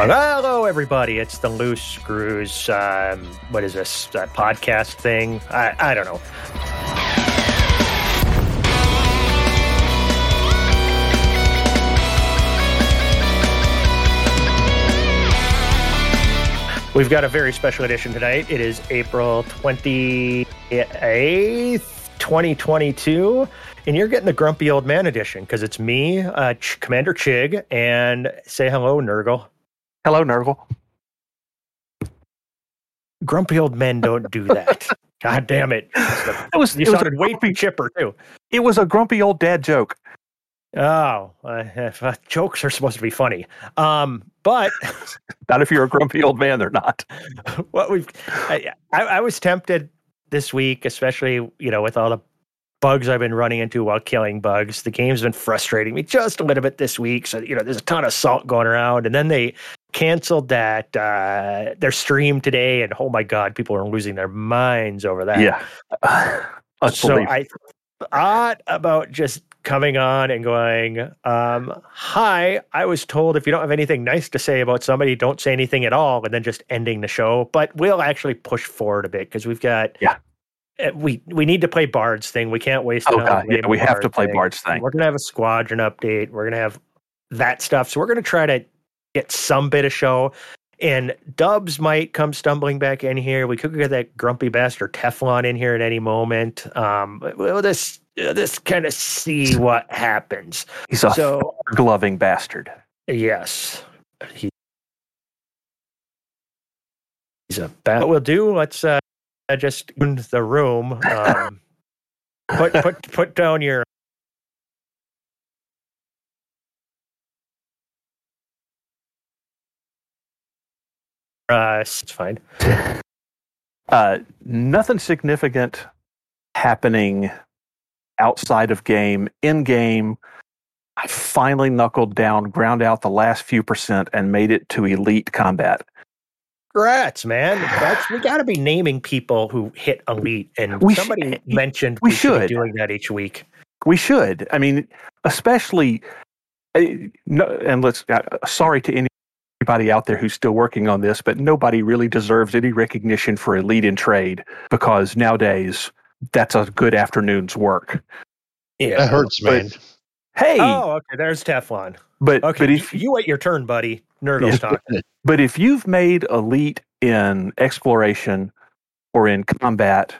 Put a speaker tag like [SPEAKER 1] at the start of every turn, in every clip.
[SPEAKER 1] Hello, everybody. It's the Loose Screws. Um, what is this uh, podcast thing? I, I don't know. We've got a very special edition tonight. It is April 28th, 2022. And you're getting the grumpy old man edition because it's me, uh, Ch- Commander Chig, and say hello, Nurgle.
[SPEAKER 2] Hello, Nurgle.
[SPEAKER 1] Grumpy old men don't do that. God damn it.
[SPEAKER 2] It was
[SPEAKER 1] You
[SPEAKER 2] it was,
[SPEAKER 1] sounded
[SPEAKER 2] a
[SPEAKER 1] way
[SPEAKER 2] grumpy,
[SPEAKER 1] chipper, too.
[SPEAKER 2] it was a grumpy old dad joke.
[SPEAKER 1] Oh, uh, jokes are supposed to be funny. Um, but
[SPEAKER 2] Not if you're a grumpy old man, they're not.
[SPEAKER 1] what we've, I, I, I was tempted this week, especially, you know, with all the bugs I've been running into while killing bugs. The game's been frustrating me just a little bit this week. So, you know, there's a ton of salt going around. And then they canceled that, uh, their stream today. And oh my God, people are losing their minds over that.
[SPEAKER 2] Yeah.
[SPEAKER 1] So I thought about just coming on and going, um, "Hi, I was told if you don't have anything nice to say about somebody, don't say anything at all," and then just ending the show. But we'll actually push forward a bit because we've got
[SPEAKER 2] Yeah.
[SPEAKER 1] uh, We we need to play Bard's thing. We can't waste.
[SPEAKER 2] oh god, yeah, we have to play
[SPEAKER 1] thing.
[SPEAKER 2] Bard's thing.
[SPEAKER 1] We're gonna have a squadron update. We're gonna have that stuff. So we're gonna try to get some bit of show. And Dubs might come stumbling back in here. We could get that grumpy bastard Teflon in here at any moment. Um, we'll just uh, just kind of see what happens.
[SPEAKER 2] He's a
[SPEAKER 1] So
[SPEAKER 2] gloving bastard.
[SPEAKER 1] yes, he, he's a bad. What we'll do? Let's uh, just in the room. Um, put put put down your uh, it's fine.
[SPEAKER 2] Uh, nothing significant happening outside of game. In game, I finally knuckled down, ground out the last few percent, and made it to elite combat.
[SPEAKER 1] Congrats, man! That's we got to be naming people who hit elite, and
[SPEAKER 2] We sh-
[SPEAKER 1] somebody mentioned
[SPEAKER 2] we
[SPEAKER 1] should,
[SPEAKER 2] should.
[SPEAKER 1] be doing that each week.
[SPEAKER 2] We should. I mean, especially. uh, No, and let's. Uh, sorry to anybody out there who's still working on this, but nobody really deserves any recognition for elite in trade because nowadays that's a good afternoon's work.
[SPEAKER 1] Yeah,
[SPEAKER 3] That hurts,
[SPEAKER 2] but-
[SPEAKER 3] man.
[SPEAKER 2] Hey,
[SPEAKER 1] Oh, okay. There's Teflon.
[SPEAKER 2] but
[SPEAKER 1] Okay,
[SPEAKER 2] but if
[SPEAKER 1] you wait your turn, buddy. Nerdle's
[SPEAKER 2] Yeah.
[SPEAKER 1] talking.
[SPEAKER 2] but if you've made elite in exploration or in combat,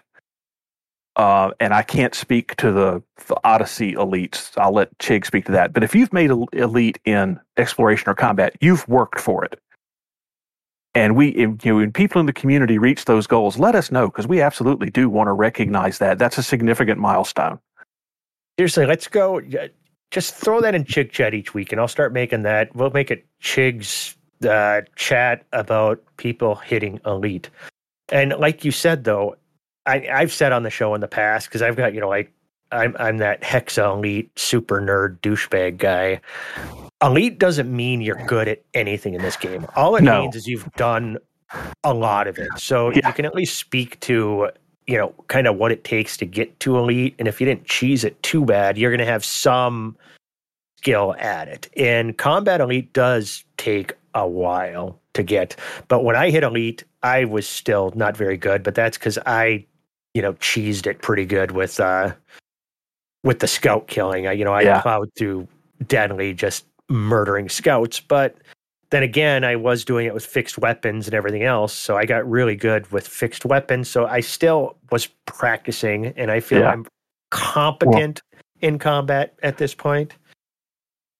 [SPEAKER 2] uh, and I can't speak to the, the Odyssey elites, I'll let Chig speak to that. But if you've made elite in exploration or combat, you've worked for it. And we, you know, when people in the community reach those goals, let us know because we absolutely do want to recognize that. That's a significant milestone.
[SPEAKER 1] Seriously, let's go. Just throw that in Chig Chat each week, and I'll start making that. We'll make it Chig's uh, chat about people hitting elite. And like you said, though, I, I've said on the show in the past because I've got you know like I'm I'm that hexa elite super nerd douchebag guy. Elite doesn't mean you're good at anything in this game. All it
[SPEAKER 2] No.
[SPEAKER 1] means is you've done a lot of it. So
[SPEAKER 2] Yeah.
[SPEAKER 1] you can at least speak to you know kind of what it takes to get to elite. And if you didn't cheese it too bad, you're going to have some skill at it. And combat elite does take a while to get. But when I hit elite, I was still not very good. But that's because I, you know, cheesed it pretty good with uh with the scout killing. I, you know, I
[SPEAKER 2] Yeah.
[SPEAKER 1] plowed through deadly just murdering scouts. But then again, I was doing it with fixed weapons and everything else. So I got really good with fixed weapons. So I still was practicing and I feel
[SPEAKER 2] Yeah.
[SPEAKER 1] I'm competent in combat at this point.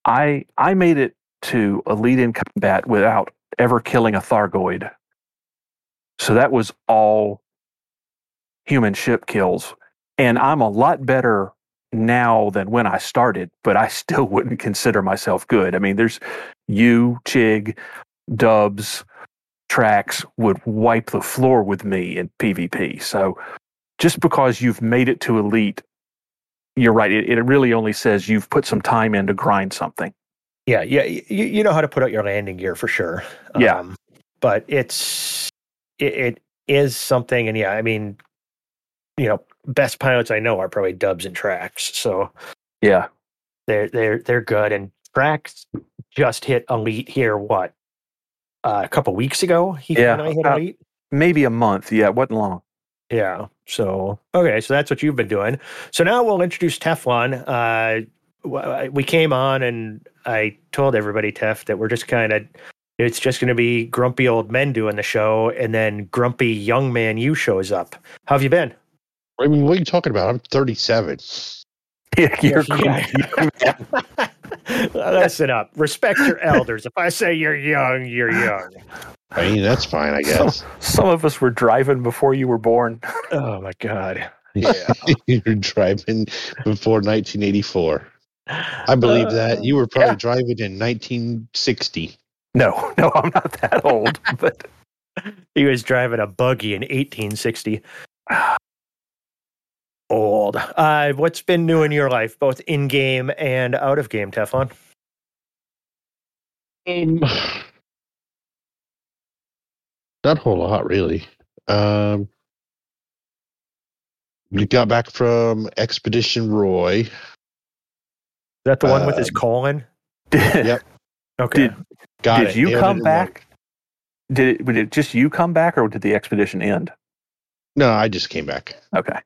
[SPEAKER 2] I I made it to elite in combat without ever killing a Thargoid. So that was all human ship kills. And I'm a lot better now than when I started, but I still wouldn't consider myself good. I mean, there's you, Chig, Dubs, Trax would wipe the floor with me in PvP. So just because you've made it to elite, you're right. It, it really only says you've put some time in to grind something.
[SPEAKER 1] Yeah, yeah, you, you know how to put out your landing gear for sure.
[SPEAKER 2] Yeah.
[SPEAKER 1] Um, but it's it, it is something, and yeah, I mean, you know, best pilots I know are probably Dubs and Trax, so
[SPEAKER 2] Yeah.
[SPEAKER 1] they're they're they're good. And Trax just hit elite here. What uh, a couple weeks ago. He
[SPEAKER 2] Yeah,
[SPEAKER 1] finally hit
[SPEAKER 2] about-
[SPEAKER 1] elite.
[SPEAKER 2] Maybe a month. Yeah, it wasn't long.
[SPEAKER 1] Yeah. So okay, so that's what you've been doing. So now we'll introduce Teflon. Uh, we came on and I told everybody Tef that we're just kind of it's just going to be grumpy old men doing the show, and then grumpy young man you shows up. How have you been?
[SPEAKER 3] I mean, what are you talking about? I'm 37.
[SPEAKER 2] Yeah, you're
[SPEAKER 1] Yeah. Listen up. Respect your elders. If I say you're young, you're young.
[SPEAKER 3] I mean, that's fine, I guess.
[SPEAKER 2] Some of us were driving before you were born.
[SPEAKER 1] Oh my god. Yeah.
[SPEAKER 3] You're driving before 1984. I believe that. You were probably
[SPEAKER 2] Yeah.
[SPEAKER 3] driving in 1960.
[SPEAKER 2] No, no, I'm not that old. But
[SPEAKER 1] He was driving a buggy in 1860. Old. Uh, what's been new in your life, both in game and out of game, Teflon?
[SPEAKER 3] Um, not a whole lot, really. Um, we got back from Expedition Roy.
[SPEAKER 1] Is that the one with his
[SPEAKER 3] Um,
[SPEAKER 1] colon?
[SPEAKER 2] did,
[SPEAKER 3] Yep.
[SPEAKER 1] Okay.
[SPEAKER 2] did,
[SPEAKER 3] Got
[SPEAKER 2] did
[SPEAKER 3] it.
[SPEAKER 2] you
[SPEAKER 3] Nailed
[SPEAKER 2] come
[SPEAKER 3] in
[SPEAKER 2] back? Did it, did it just you come back, or did the expedition end?
[SPEAKER 3] No, I just came back.
[SPEAKER 2] Okay.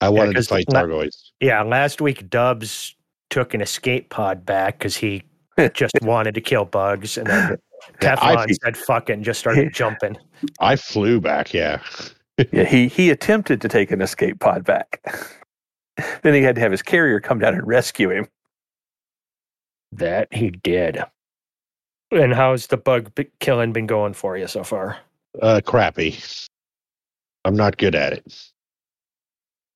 [SPEAKER 3] I wanted to
[SPEAKER 1] 'cause
[SPEAKER 3] fight
[SPEAKER 1] la-
[SPEAKER 3] Thargoids.
[SPEAKER 1] Yeah, last week Dubs took an escape pod back because he just wanted to kill bugs, and then
[SPEAKER 3] Yeah,
[SPEAKER 1] Teflon
[SPEAKER 3] I,
[SPEAKER 1] said "fuck it" and just started jumping.
[SPEAKER 3] I flew back, yeah.
[SPEAKER 2] Yeah, he he attempted to take an escape pod back. then he had to have his carrier come down and rescue him.
[SPEAKER 1] That he did. And how's the bug b- killing been going for you so far?
[SPEAKER 3] Uh, crappy. I'm not good at it.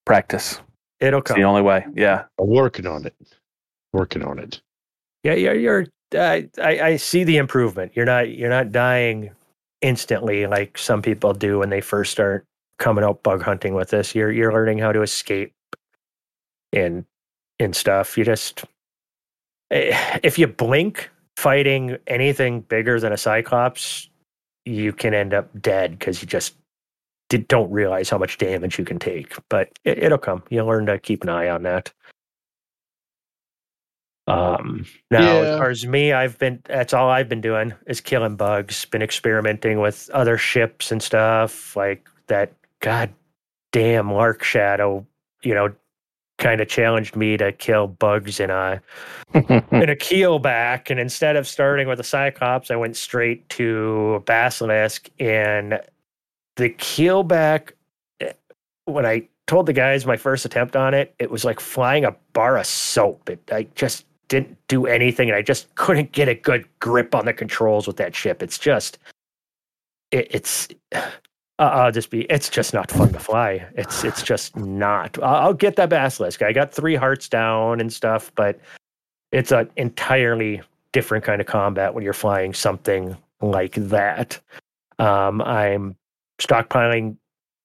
[SPEAKER 2] Practice.
[SPEAKER 1] It'll
[SPEAKER 2] It's
[SPEAKER 1] come.
[SPEAKER 2] the only way. Yeah.
[SPEAKER 3] I'm working on it. Working on it.
[SPEAKER 1] Yeah, you're. you're I, I I see the improvement. You're not. You're not dying instantly like some people do when they first start coming out bug hunting with this. You're you're learning how to escape and and stuff. You just eh, if you blink fighting anything bigger than a cyclops, you can end up dead because you just did, don't realize how much damage you can take. But it, it'll come. You learn to keep an eye on that. Um, now, as far as me, I've been that's all I've been doing is killing bugs. Been experimenting with other ships and stuff like that. God damn, Lark Shadow, you know, kind of challenged me to kill bugs in a in a keelback, and instead of starting with a Cyclops, I went straight to Basilisk. And the keelback, eh, when I told the guys my first attempt on it, it was like flying a bar of soap. It I just didn't do anything, and I just couldn't get a good grip on the controls with that ship. It's just, it, it's. Uh, I'll just be. It's just not fun to fly. It's it's just not. I'll, I'll get that basilisk. I got three hearts down and stuff, but it's an entirely different kind of combat when you're flying something like that. Um, I'm stockpiling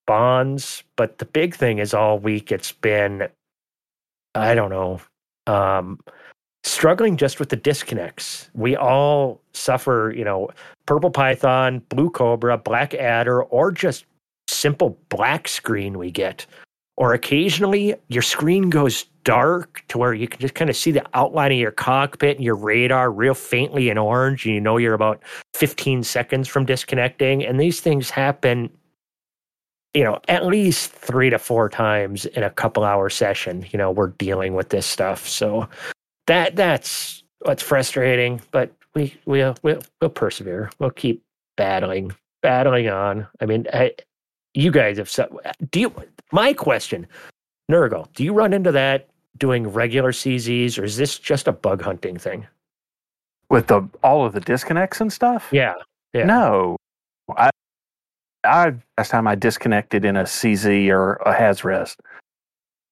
[SPEAKER 1] bonds, but the big thing is all week it's been, I don't know, um, struggling just with the disconnects. We all suffer, you know, purple python, blue cobra, black adder, or just simple black screen we get. Or occasionally your screen goes dark to where you can just kind of see the outline of your cockpit and your radar real faintly in orange, and you know you're about 15 seconds from disconnecting. And these things happen, you know, at least three to four times in a couple hour session. You know, we're dealing with this stuff. So that that's what's frustrating, but we we'll we'll, we'll persevere. We'll keep battling, battling on. I mean, I, you guys have so, do you my question, Nurgle, do you run into that doing regular CZs or is this just a bug hunting thing?
[SPEAKER 2] With the all of the disconnects and stuff?
[SPEAKER 1] Yeah. Yeah.
[SPEAKER 2] No. I I last time I disconnected in a CZ or a Hazres.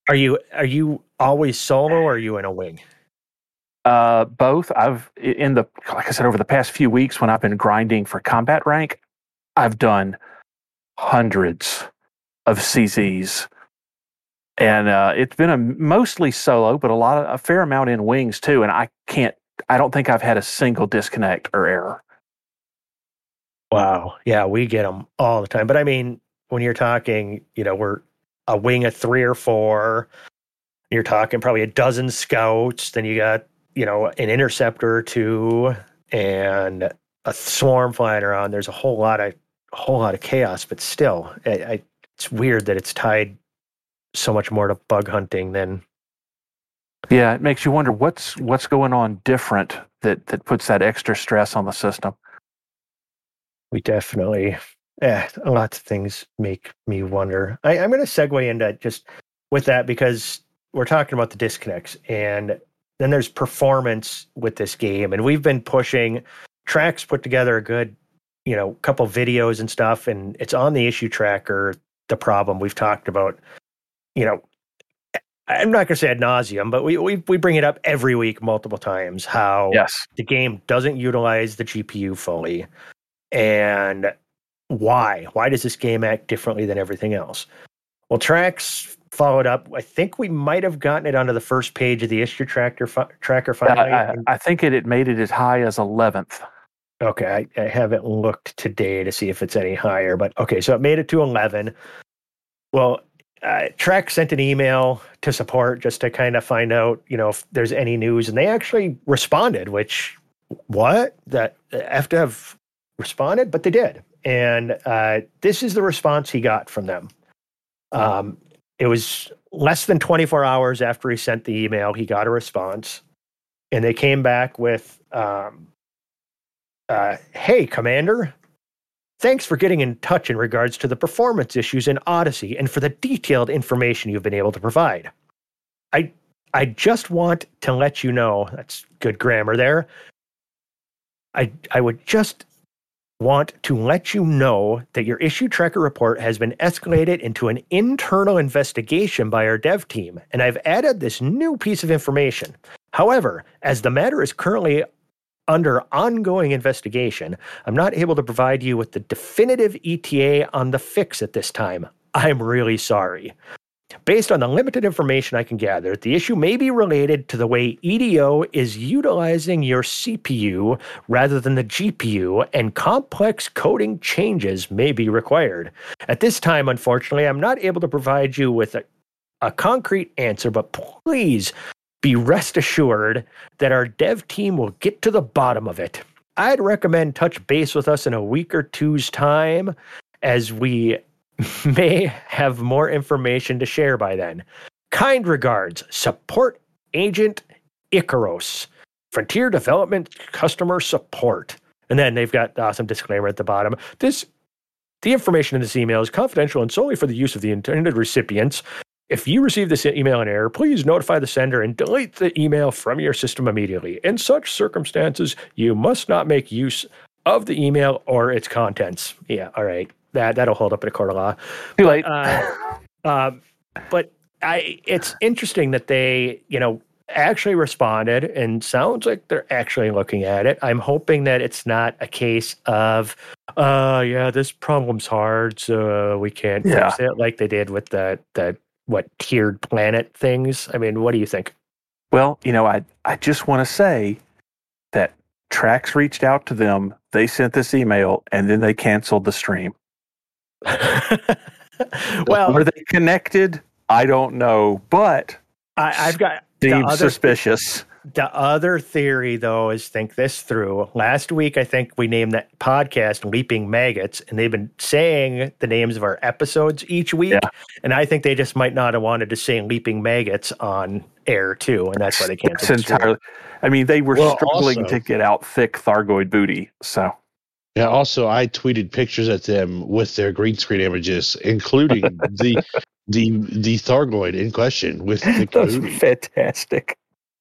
[SPEAKER 1] Are you are you always solo or are you in a wing?
[SPEAKER 2] Uh, both. I've in the like I said over the past few weeks when I've been grinding for combat rank, I've done hundreds of CZs, and uh, it's been a mostly solo, but a lot of a fair amount in wings too. And I can't. I don't think I've had a single disconnect or error.
[SPEAKER 1] Wow. Yeah, we get them all the time. But I mean, when you're talking, you know, we're a wing of three or four, you're talking probably a dozen scouts, then you got, you know, an interceptor or two, and a swarm flying around. There's a whole lot of whole lot of chaos, but still, I, I, it's weird that it's tied so much more to bug hunting than
[SPEAKER 2] Yeah, it makes you wonder what's what's going on different that that puts that extra stress on the system.
[SPEAKER 1] we definitely. Yeah, lots of things make me wonder. I, I'm going to segue into just with that because we're talking about the disconnects, and then there's performance with this game, and we've been pushing. Trax put together a good, you know, couple videos and stuff, and it's on the issue tracker. The problem we've talked about, you know, I'm not going to say ad nauseum, but we, we we bring it up every week, multiple times. How
[SPEAKER 2] Yes.
[SPEAKER 1] the game doesn't utilize the GPU fully, and why? Why does this game act differently than everything else? Well, Trax followed up. I think we might have gotten it onto the first page of the issue tracker tracker
[SPEAKER 2] I. I, I think it, it made it as high as 11th.
[SPEAKER 1] Okay, I, I haven't looked today to see if it's any higher, but okay, so it made it to 11. Well, uh, Trek sent an email to support just to kind of find out, you know, if there's any news, and they actually responded. Which, what that have to have responded, but they did, and uh, this is the response he got from them. Um, it was less than 24 hours after he sent the email, he got a response, and they came back with. Um, uh, hey, Commander. Thanks for getting in touch in regards to the performance issues in Odyssey and for the detailed information you've been able to provide. I I just want to let you know that's good grammar there. I I would just want to let you know that your issue tracker report has been escalated into an internal investigation by our dev team, and I've added this new piece of information. However, as the matter is currently under ongoing investigation, I'm not able to provide you with the definitive ETA on the fix at this time. I'm really sorry. Based on the limited information I can gather, the issue may be related to the way EDO is utilizing your CPU rather than the GPU, and complex coding changes may be required. At this time, unfortunately, I'm not able to provide you with a, a concrete answer, but please be rest assured that our dev team will get to the bottom of it. I'd recommend touch base with us in a week or two's time as we may have more information to share by then. Kind regards, support agent Icaros, Frontier Development Customer Support. And then they've got uh, the awesome disclaimer at the bottom. This the information in this email is confidential and solely for the use of the intended recipients. If you receive this email in error, please notify the sender and delete the email from your system immediately. In such circumstances, you must not make use of the email or its contents. Yeah, all right. That that'll hold up in a court of law.
[SPEAKER 2] Too late.
[SPEAKER 1] Uh, um, but I, it's interesting that they, you know, actually responded and sounds like they're actually looking at it. I'm hoping that it's not a case of, uh, yeah, this problem's hard, so we can't
[SPEAKER 2] Yeah.
[SPEAKER 1] fix it like they did with the the what tiered planet things. I mean, what do you think?
[SPEAKER 2] Well, you know, I I just want to say that Trax reached out to them. They sent this email, and then they canceled the stream.
[SPEAKER 1] well,
[SPEAKER 2] Are they connected? I don't know, but
[SPEAKER 1] I, I've got the
[SPEAKER 2] seems
[SPEAKER 1] other
[SPEAKER 2] suspicious.
[SPEAKER 1] The other theory, though, is think this through. Last week, I think we named that podcast Leaping Maggots, and they've been saying the names of our episodes each week.
[SPEAKER 2] Yeah.
[SPEAKER 1] And I think they just might not have wanted to say Leaping Maggots on air, too. And that's why they canceled
[SPEAKER 2] It's
[SPEAKER 1] the stream.
[SPEAKER 2] entirely. I mean, they were
[SPEAKER 3] Well,
[SPEAKER 2] struggling
[SPEAKER 3] also-
[SPEAKER 2] to get out thick Thargoid booty. So
[SPEAKER 3] Yeah. Also, I tweeted pictures at them with their green screen images, including the the the Thargoid in question with the
[SPEAKER 2] that's
[SPEAKER 3] booty.
[SPEAKER 2] fantastic.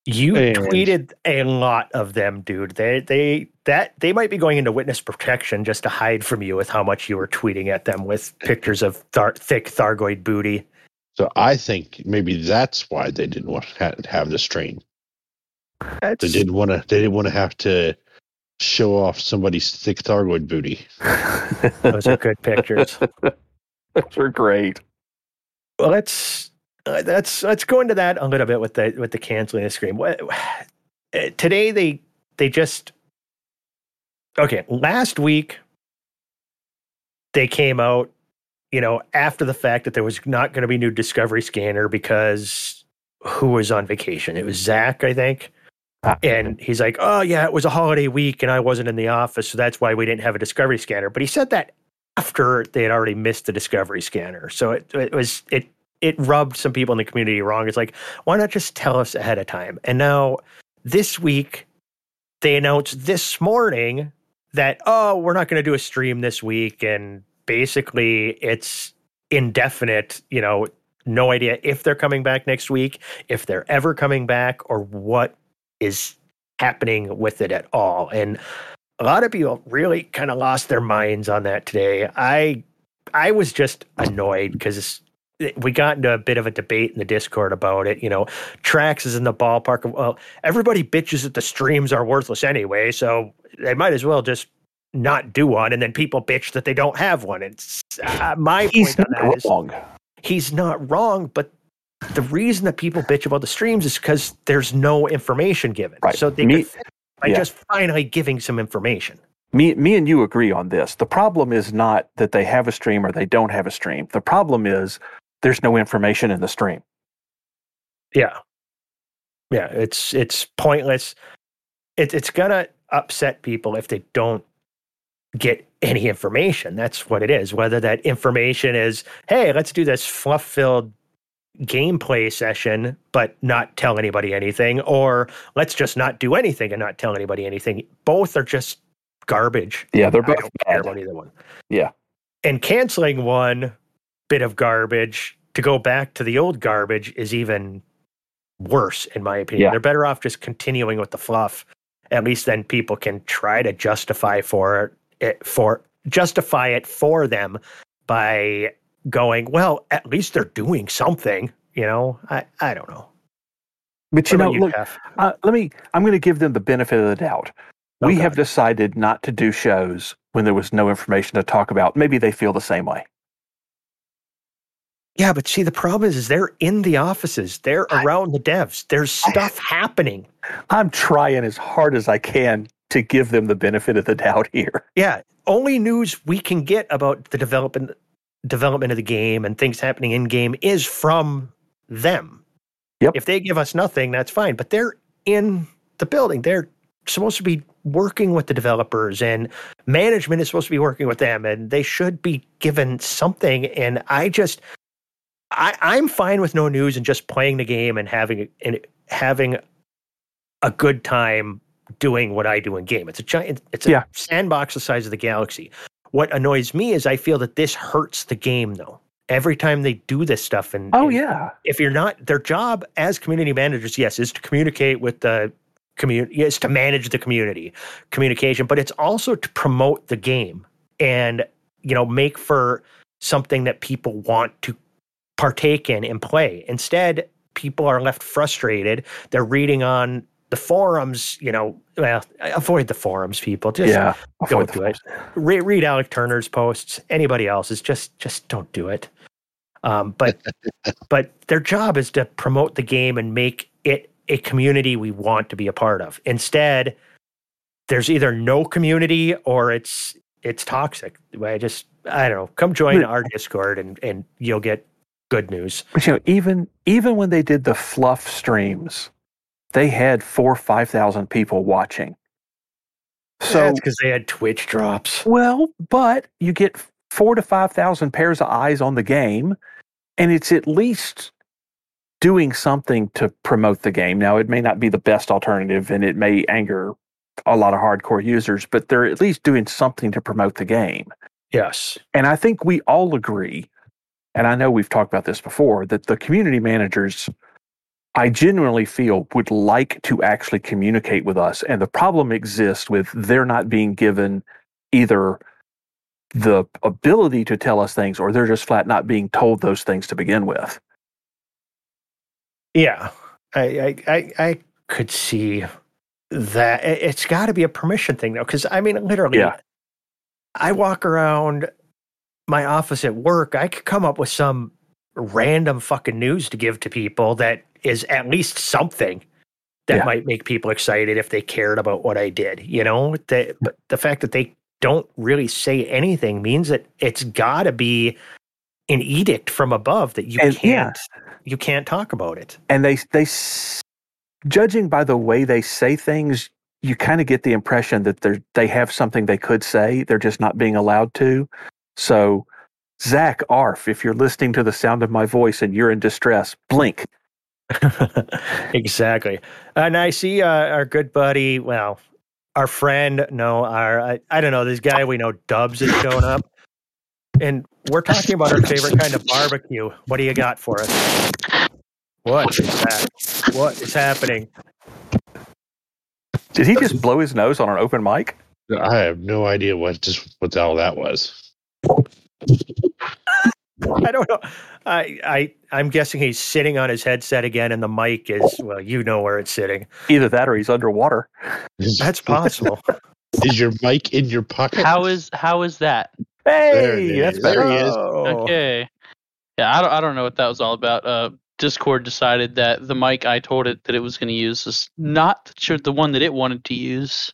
[SPEAKER 1] You
[SPEAKER 3] And-
[SPEAKER 1] tweeted a lot of them, dude. They they that they might be going into witness protection just to hide from you with how much you were tweeting at them with pictures of thar- thick Thargoid booty.
[SPEAKER 3] So I think maybe that's why they didn't want to have the stream. They didn't want to. They didn't want to have to show off somebody's thick Thargoid booty.
[SPEAKER 1] those are good pictures.
[SPEAKER 2] Those are great.
[SPEAKER 1] Well, let's uh, let's let's go into that a little bit with the with the canceling the stream. What, uh, today they they just okay. Last week they came out, you know, after the fact that there was not going to be new Discovery Scanner because who was on vacation? It was Zach, I think.
[SPEAKER 2] Ah.
[SPEAKER 1] And he's like, "Oh yeah, it was a holiday week, and I wasn't in the office, so that's why we didn't have a discovery scanner." But he said that after they had already missed the discovery scanner, so it, it was it it rubbed some people in the community wrong. It's like, why not just tell us ahead of time? And now this week, they announced this morning that oh, we're not going to do a stream this week, and basically it's indefinite. You know, no idea if they're coming back next week, if they're ever coming back, or what is happening with it at all. And a lot of people really kind of lost their minds on that today. I I was just annoyed because we got into a bit of a debate in the Discord about it. You know, Trax is in the ballpark of well, everybody bitches that the streams are worthless anyway, so they might as well just not do one. And then people bitch that they don't have one. It's uh, my
[SPEAKER 2] He's
[SPEAKER 1] point on
[SPEAKER 2] not
[SPEAKER 1] that is
[SPEAKER 2] wrong.
[SPEAKER 1] he's not wrong, but the reason that people bitch about the streams is because there's no information given.
[SPEAKER 2] Right.
[SPEAKER 1] So they
[SPEAKER 2] Me-
[SPEAKER 1] could by
[SPEAKER 2] yeah.
[SPEAKER 1] just finally giving some information.
[SPEAKER 2] Me, me and you agree on this. The problem is not that they have a stream or they don't have a stream. The problem is there's no information in the stream.
[SPEAKER 1] Yeah. Yeah, it's it's pointless. It, it's gonna upset people if they don't get any information. That's what it is. Whether that information is, hey, let's do this fluff filled gameplay session, but not tell anybody anything, or let's just not do anything and not tell anybody anything. Both are just garbage.
[SPEAKER 2] Yeah, they're
[SPEAKER 1] I
[SPEAKER 2] both
[SPEAKER 1] care
[SPEAKER 2] bad.
[SPEAKER 1] about either one.
[SPEAKER 2] Yeah.
[SPEAKER 1] And canceling one bit of garbage to go back to the old garbage is even worse, in my opinion.
[SPEAKER 2] Yeah.
[SPEAKER 1] They're better off just continuing with the fluff. At least then people can try to justify for it for justify it for them by going, well, at least they're doing something. You know, I, I don't know.
[SPEAKER 2] But you
[SPEAKER 1] What
[SPEAKER 2] know,
[SPEAKER 1] about
[SPEAKER 2] look, uh, let me, I'm going to give them the benefit of the doubt. We
[SPEAKER 1] Okay.
[SPEAKER 2] have decided not to do shows when there was no information to talk about. Maybe they feel the same way.
[SPEAKER 1] Yeah, but see, the problem is, is they're in the offices. They're
[SPEAKER 2] I-
[SPEAKER 1] around the devs. There's stuff happening.
[SPEAKER 2] I'm trying as hard as I can to give them the benefit of the doubt here.
[SPEAKER 1] Yeah, only news we can get about the development development of the game and things happening in game is from them.
[SPEAKER 2] Yep.
[SPEAKER 1] If they give us nothing, that's fine. But they're in the building. They're supposed to be working with the developers and management is supposed to be working with them and they should be given something. And I just I, I'm fine with no news and just playing the game and having and having a good time doing what I do in game. It's a giant it's a
[SPEAKER 2] Yeah.
[SPEAKER 1] sandbox the size of the galaxy. What annoys me is I feel that this hurts the game though. Every time they do this stuff and
[SPEAKER 2] Oh,
[SPEAKER 1] and
[SPEAKER 2] yeah.
[SPEAKER 1] if you're not their job as community managers, yes, is to communicate with the community, is to manage the community communication, but it's also to promote the game and you know make for something that people want to partake in and play. Instead, people are left frustrated. They're reading on the forums, you know, well, avoid the forums, people. Just
[SPEAKER 2] yeah. Avoid
[SPEAKER 1] do it. Re- read Alec Turner's posts. Anybody else's, just just don't do it. Um, but but their job is to promote the game and make it a community we want to be a part of. Instead, there's either no community or it's it's toxic. I just I don't know. Come join our Discord and and you'll get good news.
[SPEAKER 2] But you know, even even when they did the fluff streams, they had four or five thousand people watching. So
[SPEAKER 1] that's because they had Twitch drops.
[SPEAKER 2] well, but you get four to five thousand pairs of eyes on the game, and it's at least doing something to promote the game. Now, it may not be the best alternative, and it may anger a lot of hardcore users, but they're at least doing something to promote the game.
[SPEAKER 1] Yes.
[SPEAKER 2] And I think we all agree, and I know we've talked about this before, that the community managers, I genuinely feel, would like to actually communicate with us. And the problem exists with they're not being given either the ability to tell us things or they're just flat not being told those things to begin with.
[SPEAKER 1] Yeah, I I I, I could see that. It- It's got to be a permission thing though, because I mean, literally,
[SPEAKER 2] Yeah.
[SPEAKER 1] I walk around my office at work. I could come up with some random fucking news to give to people that is at least something that
[SPEAKER 2] Yeah.
[SPEAKER 1] might make people excited if they cared about what I did. You know, the, but the fact that they don't really say anything means that it's got to be an edict from above that you
[SPEAKER 2] And,
[SPEAKER 1] can't you can't talk about it.
[SPEAKER 2] And they they judging by the way they say things, you kind of get the impression that they they have something they could say, they're just not being allowed to. So, Zach Arf, if you're listening to the sound of my voice and you're in distress, blink.
[SPEAKER 1] exactly. And I see uh, our good buddy, well, our friend, no, our, I, I don't know, this guy we know, Dubs, is showing up. And we're talking about our favorite kind of barbecue. What do you got for us? What is that? What is happening?
[SPEAKER 2] Did he just blow his nose on an open mic?
[SPEAKER 3] I have no idea what just what the hell that was.
[SPEAKER 1] I don't know. I I I'm guessing he's sitting on his headset again, and the mic is well, you know where it's sitting.
[SPEAKER 2] Either that or he's underwater.
[SPEAKER 1] That's possible.
[SPEAKER 3] is your mic in your pocket?
[SPEAKER 4] How is how is that?
[SPEAKER 3] There
[SPEAKER 2] Hey, that's
[SPEAKER 3] is.
[SPEAKER 2] better.
[SPEAKER 3] There he is.
[SPEAKER 4] Okay. Yeah, I don't I don't know what that was all about. Uh Discord decided that the mic I told it that it was going to use is not the one that it wanted to use.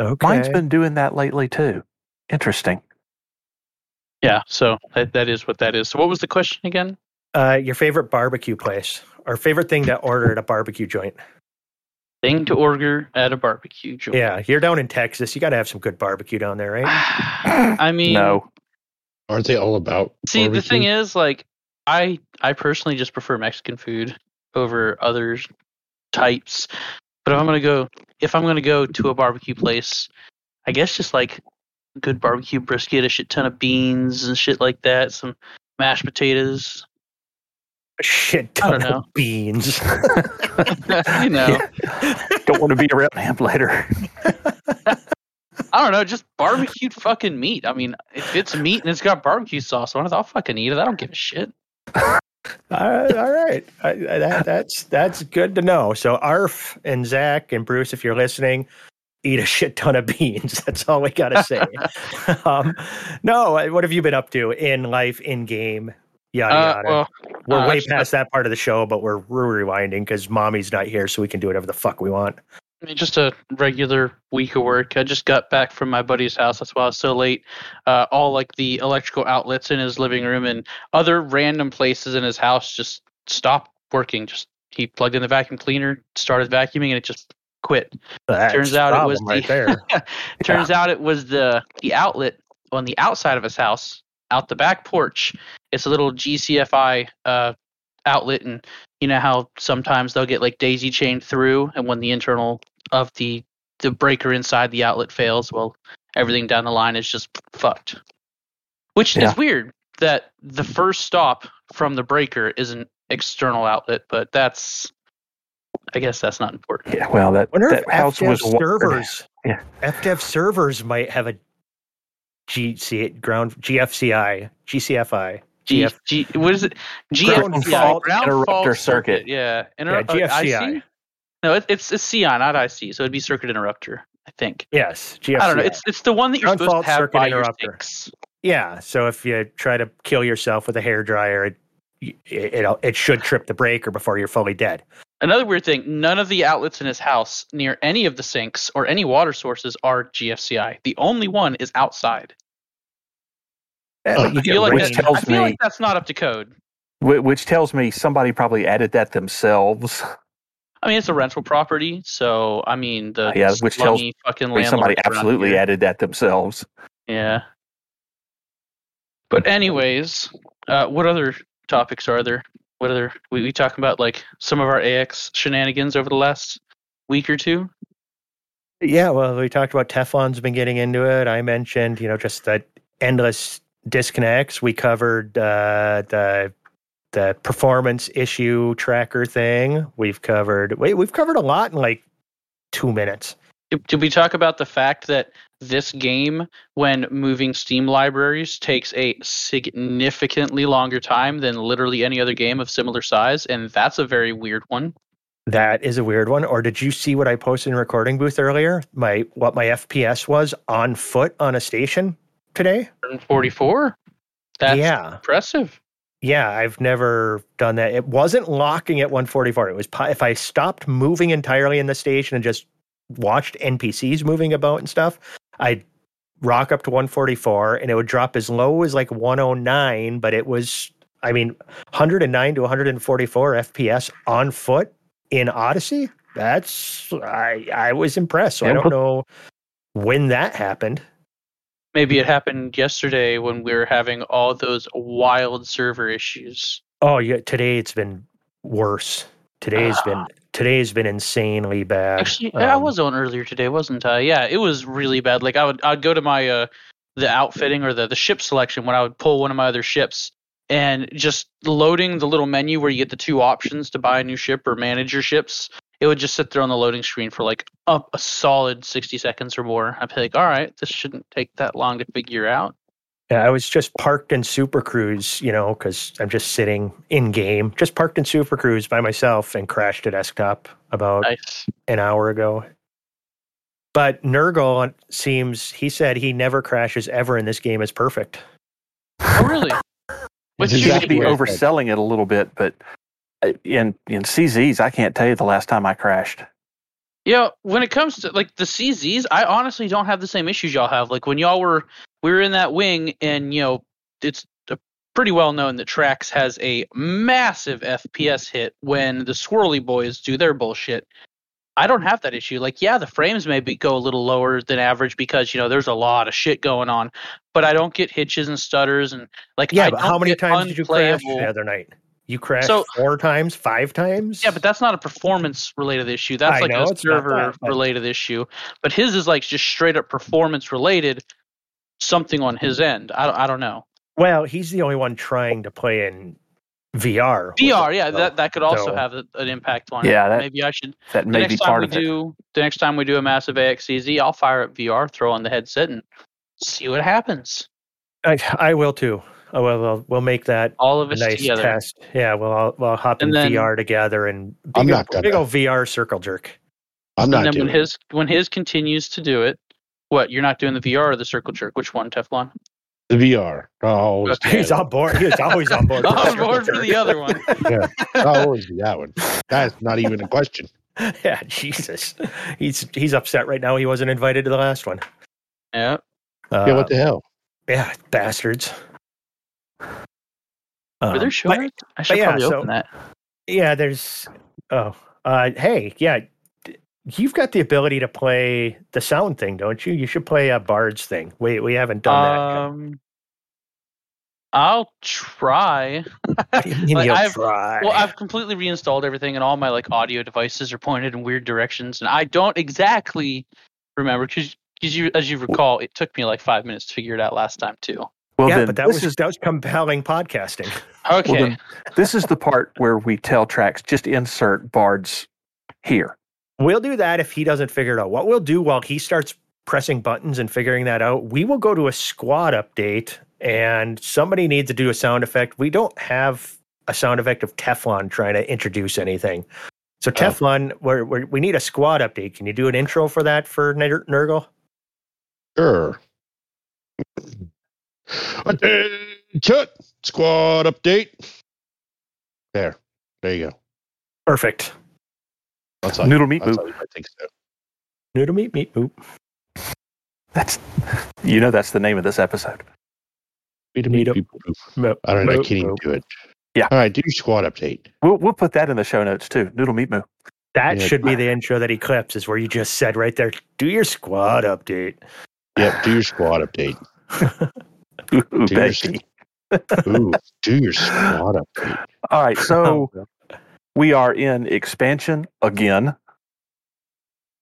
[SPEAKER 1] Okay.
[SPEAKER 2] Mine's been doing that lately too. Interesting.
[SPEAKER 4] Yeah, so that, that is what that is. So what was the question again?
[SPEAKER 1] uh, your favorite barbecue place or favorite thing to order at a barbecue joint.
[SPEAKER 4] Thing to order at a barbecue joint.
[SPEAKER 1] Yeah, you're down in Texas. You got to have some good barbecue down there, right?
[SPEAKER 4] I mean,
[SPEAKER 2] no.
[SPEAKER 3] Aren't they all about?
[SPEAKER 4] See, the thing is, like, I I personally just prefer Mexican food over other types. But if I'm gonna go, if I'm gonna go to a barbecue place, I guess just like good barbecue brisket, a shit ton of beans and shit like that, some mashed potatoes.
[SPEAKER 1] A shit ton of beans.
[SPEAKER 4] you know,
[SPEAKER 2] Don't want to be around him later.
[SPEAKER 4] I don't know, just barbecued fucking meat. I mean, if it's meat and it's got barbecue sauce on it, I'll fucking eat it. I don't give a shit.
[SPEAKER 1] all right, all right. I, I, that, that's that's good to know. So Arf and Zach and Bruce, if you're listening, eat a shit ton of beans. That's all we gotta say. um, no, what have you been up to in life, in game, yada
[SPEAKER 4] Uh,
[SPEAKER 1] yada?
[SPEAKER 4] well,
[SPEAKER 1] we're
[SPEAKER 4] uh,
[SPEAKER 1] way
[SPEAKER 4] actually,
[SPEAKER 1] past that part of the show, but we're, we're rewinding because mommy's not here, so we can do whatever the fuck we want.
[SPEAKER 4] I mean, just a regular week of work. I just got back from my buddy's house. That's why I was so late. Uh, all like the electrical outlets in his living room and other random places in his house just stopped working. Just he plugged in the vacuum cleaner, started vacuuming, and it just quit.
[SPEAKER 1] That's
[SPEAKER 4] Turns out it was
[SPEAKER 1] right
[SPEAKER 4] the-
[SPEAKER 1] there.
[SPEAKER 4] Turns out it was the the outlet on the outside of his house, out the back porch. It's a little GCFI uh, outlet, and you know how sometimes they'll get like daisy chained through, and when the internal of the the breaker inside the outlet fails, well, everything down the line is just fucked. Which
[SPEAKER 2] Yeah.
[SPEAKER 4] is weird that the first stop from the breaker is an external outlet, but that's I guess that's not important.
[SPEAKER 2] Yeah, well, that,
[SPEAKER 1] wonder
[SPEAKER 2] that
[SPEAKER 1] if
[SPEAKER 2] house
[SPEAKER 1] FDev
[SPEAKER 2] was wired-
[SPEAKER 1] servers,
[SPEAKER 2] Yeah.
[SPEAKER 1] FDev servers might have a GC ground GFCI GCFI.
[SPEAKER 4] G,
[SPEAKER 1] GF
[SPEAKER 4] G, what is it?
[SPEAKER 1] Ground
[SPEAKER 4] GFCI,
[SPEAKER 1] fault
[SPEAKER 4] ground
[SPEAKER 2] interrupter
[SPEAKER 4] fault
[SPEAKER 2] circuit.
[SPEAKER 4] Yeah,
[SPEAKER 1] Yeah,
[SPEAKER 4] Inter- uh,
[SPEAKER 1] GFCI.
[SPEAKER 4] IC? No, it, it's it's CI, not IC. So it'd be circuit interrupter. I think.
[SPEAKER 1] Yes, GFCI.
[SPEAKER 4] I don't know. It's it's the one that you're
[SPEAKER 1] Ground
[SPEAKER 4] supposed
[SPEAKER 1] fault
[SPEAKER 4] to have
[SPEAKER 1] circuit
[SPEAKER 4] by your
[SPEAKER 1] interrupter.
[SPEAKER 4] sinks.
[SPEAKER 1] yeah. So if you try to kill yourself with a hair dryer, it it, it, it should trip the breaker before you're fully dead.
[SPEAKER 4] Another weird thing: none of the outlets in his house near any of the sinks or any water sources are GFCI. The only one is outside.
[SPEAKER 1] Yeah,
[SPEAKER 3] Oh,
[SPEAKER 4] I feel like
[SPEAKER 2] Which
[SPEAKER 4] that-
[SPEAKER 2] tells
[SPEAKER 4] I feel
[SPEAKER 2] me-
[SPEAKER 4] like that's not up to code.
[SPEAKER 2] Wh- which tells me somebody probably added that themselves.
[SPEAKER 4] I mean, it's a rental property, so I mean, the
[SPEAKER 2] Yeah, which tells
[SPEAKER 4] fucking
[SPEAKER 2] I mean, somebody absolutely
[SPEAKER 4] here.
[SPEAKER 2] added that themselves.
[SPEAKER 4] Yeah. But anyways, uh, what other topics are there? What other we, we talking about like some of our AX shenanigans over the last week or two?
[SPEAKER 1] Yeah, well, we talked about Teflon's been getting into it. I mentioned, you know, just that endless disconnects. We covered uh, the the performance issue tracker thing. We've covered wait, we've covered a lot in like two minutes.
[SPEAKER 4] Did, did we talk about the fact that this game, when moving Steam libraries, takes a significantly longer time than literally any other game of similar size, and that's a very weird one.
[SPEAKER 1] That is a weird one. Or did you see what I posted in recording booth earlier? My what my FPS was on foot on a station today?
[SPEAKER 4] 144. That's
[SPEAKER 1] yeah.
[SPEAKER 4] impressive.
[SPEAKER 1] Yeah, I've never done that. It wasn't locking at 144. It was if I stopped moving entirely in the station and just watched NPCs moving about and stuff, I'd rock up to 144 and it would drop as low as like 109, but it was I mean 109 to 144 FPS on foot in Odyssey. That's I I was impressed. So I don't know when that happened.
[SPEAKER 4] Maybe it happened yesterday when we were having all those wild server issues.
[SPEAKER 1] Oh yeah, today it's been worse. Today's ah. been today's been insanely bad.
[SPEAKER 4] Actually, I
[SPEAKER 1] Um,
[SPEAKER 4] was on earlier today, wasn't I? Yeah, it was really bad. Like I would, I'd go to my uh, the outfitting or the the ship selection when I would pull one of my other ships, and just loading the little menu where you get the two options to buy a new ship or manage your ships. It would just sit there on the loading screen for like a, a solid sixty seconds or more. I'd be like, all right, this shouldn't take that long to figure out.
[SPEAKER 1] Yeah, I was just parked in Super Cruise, you know, because I'm just sitting in game, just parked in Super Cruise by myself and crashed a desktop about
[SPEAKER 4] Nice.
[SPEAKER 1] an hour ago. But Nurgle seems he said he never crashes ever in this game is perfect.
[SPEAKER 4] Oh, really? Which
[SPEAKER 3] Is
[SPEAKER 2] You
[SPEAKER 3] that
[SPEAKER 2] be overselling it a little bit, but uh, in in CZs, I can't tell you the last time I crashed.
[SPEAKER 4] Yeah, when it comes to like the CZs, I honestly don't have the same issues y'all have. Like when y'all were we were in that wing, and you know it's pretty well known that Trax has a massive FPS hit when the Swirly Boys do their bullshit. I don't have that issue. Like, yeah, the frames maybe go a little lower than average because you know there's a lot of shit going on, but I don't get hitches and stutters and like.
[SPEAKER 1] Yeah,
[SPEAKER 4] I
[SPEAKER 1] but how many times did you crash the other night? You crashed
[SPEAKER 4] So-
[SPEAKER 1] four times, five times?
[SPEAKER 4] Yeah, but that's not a performance related issue. That's
[SPEAKER 1] I
[SPEAKER 4] like
[SPEAKER 1] know,
[SPEAKER 4] a server
[SPEAKER 1] that, but-
[SPEAKER 4] related issue. But his is like just straight up performance related, something on his end. I, don't- I don't know.
[SPEAKER 1] well, he's the only one trying to play in VR.
[SPEAKER 4] VR,
[SPEAKER 1] it,
[SPEAKER 4] yeah,
[SPEAKER 1] so-
[SPEAKER 4] that that could also
[SPEAKER 1] so-
[SPEAKER 4] have a, an impact on
[SPEAKER 2] Yeah,
[SPEAKER 4] it.
[SPEAKER 2] that-
[SPEAKER 4] Maybe I should.
[SPEAKER 2] That
[SPEAKER 4] The
[SPEAKER 2] may be
[SPEAKER 4] next time
[SPEAKER 2] part
[SPEAKER 4] we
[SPEAKER 2] of it.
[SPEAKER 4] do, the next time we do a massive AXCZ, I'll fire up VR, throw on the headset, and see what happens.
[SPEAKER 1] I, I will too. Oh, well, we'll, we'll make that
[SPEAKER 4] All of
[SPEAKER 1] a
[SPEAKER 4] us
[SPEAKER 1] nice
[SPEAKER 4] together.
[SPEAKER 1] test. Yeah, we'll all, we'll hop in
[SPEAKER 4] then-
[SPEAKER 1] VR together and big,
[SPEAKER 3] I'm not gonna.
[SPEAKER 1] big old VR circle jerk.
[SPEAKER 3] I'm
[SPEAKER 4] And
[SPEAKER 3] not
[SPEAKER 4] then
[SPEAKER 3] doing
[SPEAKER 4] when his when his continues to do it, what you're not doing the VR or the circle jerk? Which one, Teflon?
[SPEAKER 3] the VR. I'll always, do
[SPEAKER 1] He's on board. He's always on board. for the
[SPEAKER 4] on board for
[SPEAKER 1] jerk.
[SPEAKER 4] the other one.
[SPEAKER 3] Yeah, I'll always do that one. That's not even a question.
[SPEAKER 1] yeah, Jesus. He's he's upset right now. He wasn't invited to the last one.
[SPEAKER 4] Yeah.
[SPEAKER 1] Uh,
[SPEAKER 3] yeah, what the hell?
[SPEAKER 1] yeah, bastards.
[SPEAKER 4] Were
[SPEAKER 1] Um,
[SPEAKER 4] there showing? I should
[SPEAKER 1] yeah,
[SPEAKER 4] probably
[SPEAKER 1] so-
[SPEAKER 4] open that.
[SPEAKER 1] Yeah, there's. Oh, uh, hey, yeah, d- you've got the ability to play the sound thing, don't you? You should play a Bard's thing. We we haven't done that.
[SPEAKER 4] Um, I'll try.
[SPEAKER 1] yet. What do you mean
[SPEAKER 4] like,
[SPEAKER 1] you'll
[SPEAKER 4] I've-
[SPEAKER 1] try?
[SPEAKER 4] Well, I've completely reinstalled everything, and all my like audio devices are pointed in weird directions, and I don't exactly remember because you, as you recall, it took me like five minutes to figure it out last time too.
[SPEAKER 2] Well,
[SPEAKER 1] yeah,
[SPEAKER 2] then
[SPEAKER 1] but that was
[SPEAKER 2] is
[SPEAKER 1] that was compelling podcasting.
[SPEAKER 4] Okay.
[SPEAKER 2] well, then this is the part where we tell Trax just insert bards here.
[SPEAKER 1] We'll do that if he doesn't figure it out. What we'll do while he starts pressing buttons and figuring that out, we will go to a squad update and somebody needs to do a sound effect. We don't have a sound effect of Teflon trying to introduce anything. So oh. Teflon, we're, we're, we need a squad update. Can you do an intro for that for Ner- Nurgle?
[SPEAKER 3] Sure. Attention! Squad update. There. There you go.
[SPEAKER 1] Perfect.
[SPEAKER 3] That's all,
[SPEAKER 2] Noodle meat
[SPEAKER 3] that's
[SPEAKER 2] boop.
[SPEAKER 3] all you might think so.
[SPEAKER 1] Noodle meat meat boop.
[SPEAKER 2] That's you know that's the name of this episode.
[SPEAKER 3] Meet,
[SPEAKER 1] Meet
[SPEAKER 3] meet,
[SPEAKER 1] up.
[SPEAKER 3] boop, boop.
[SPEAKER 1] Boop,
[SPEAKER 3] I don't know. I can't even do it.
[SPEAKER 2] Yeah.
[SPEAKER 3] All right. Do your squad update.
[SPEAKER 2] We'll we'll put that in the show notes too. Noodle meat moo.
[SPEAKER 1] That
[SPEAKER 3] Yeah.
[SPEAKER 1] should be the intro that he clips, is where you just said right there, do your squad update.
[SPEAKER 3] Yep. Do your squad update.
[SPEAKER 2] Ooh,
[SPEAKER 3] Do your, ooh, do your squad update.
[SPEAKER 2] All right, so oh, we are in expansion again,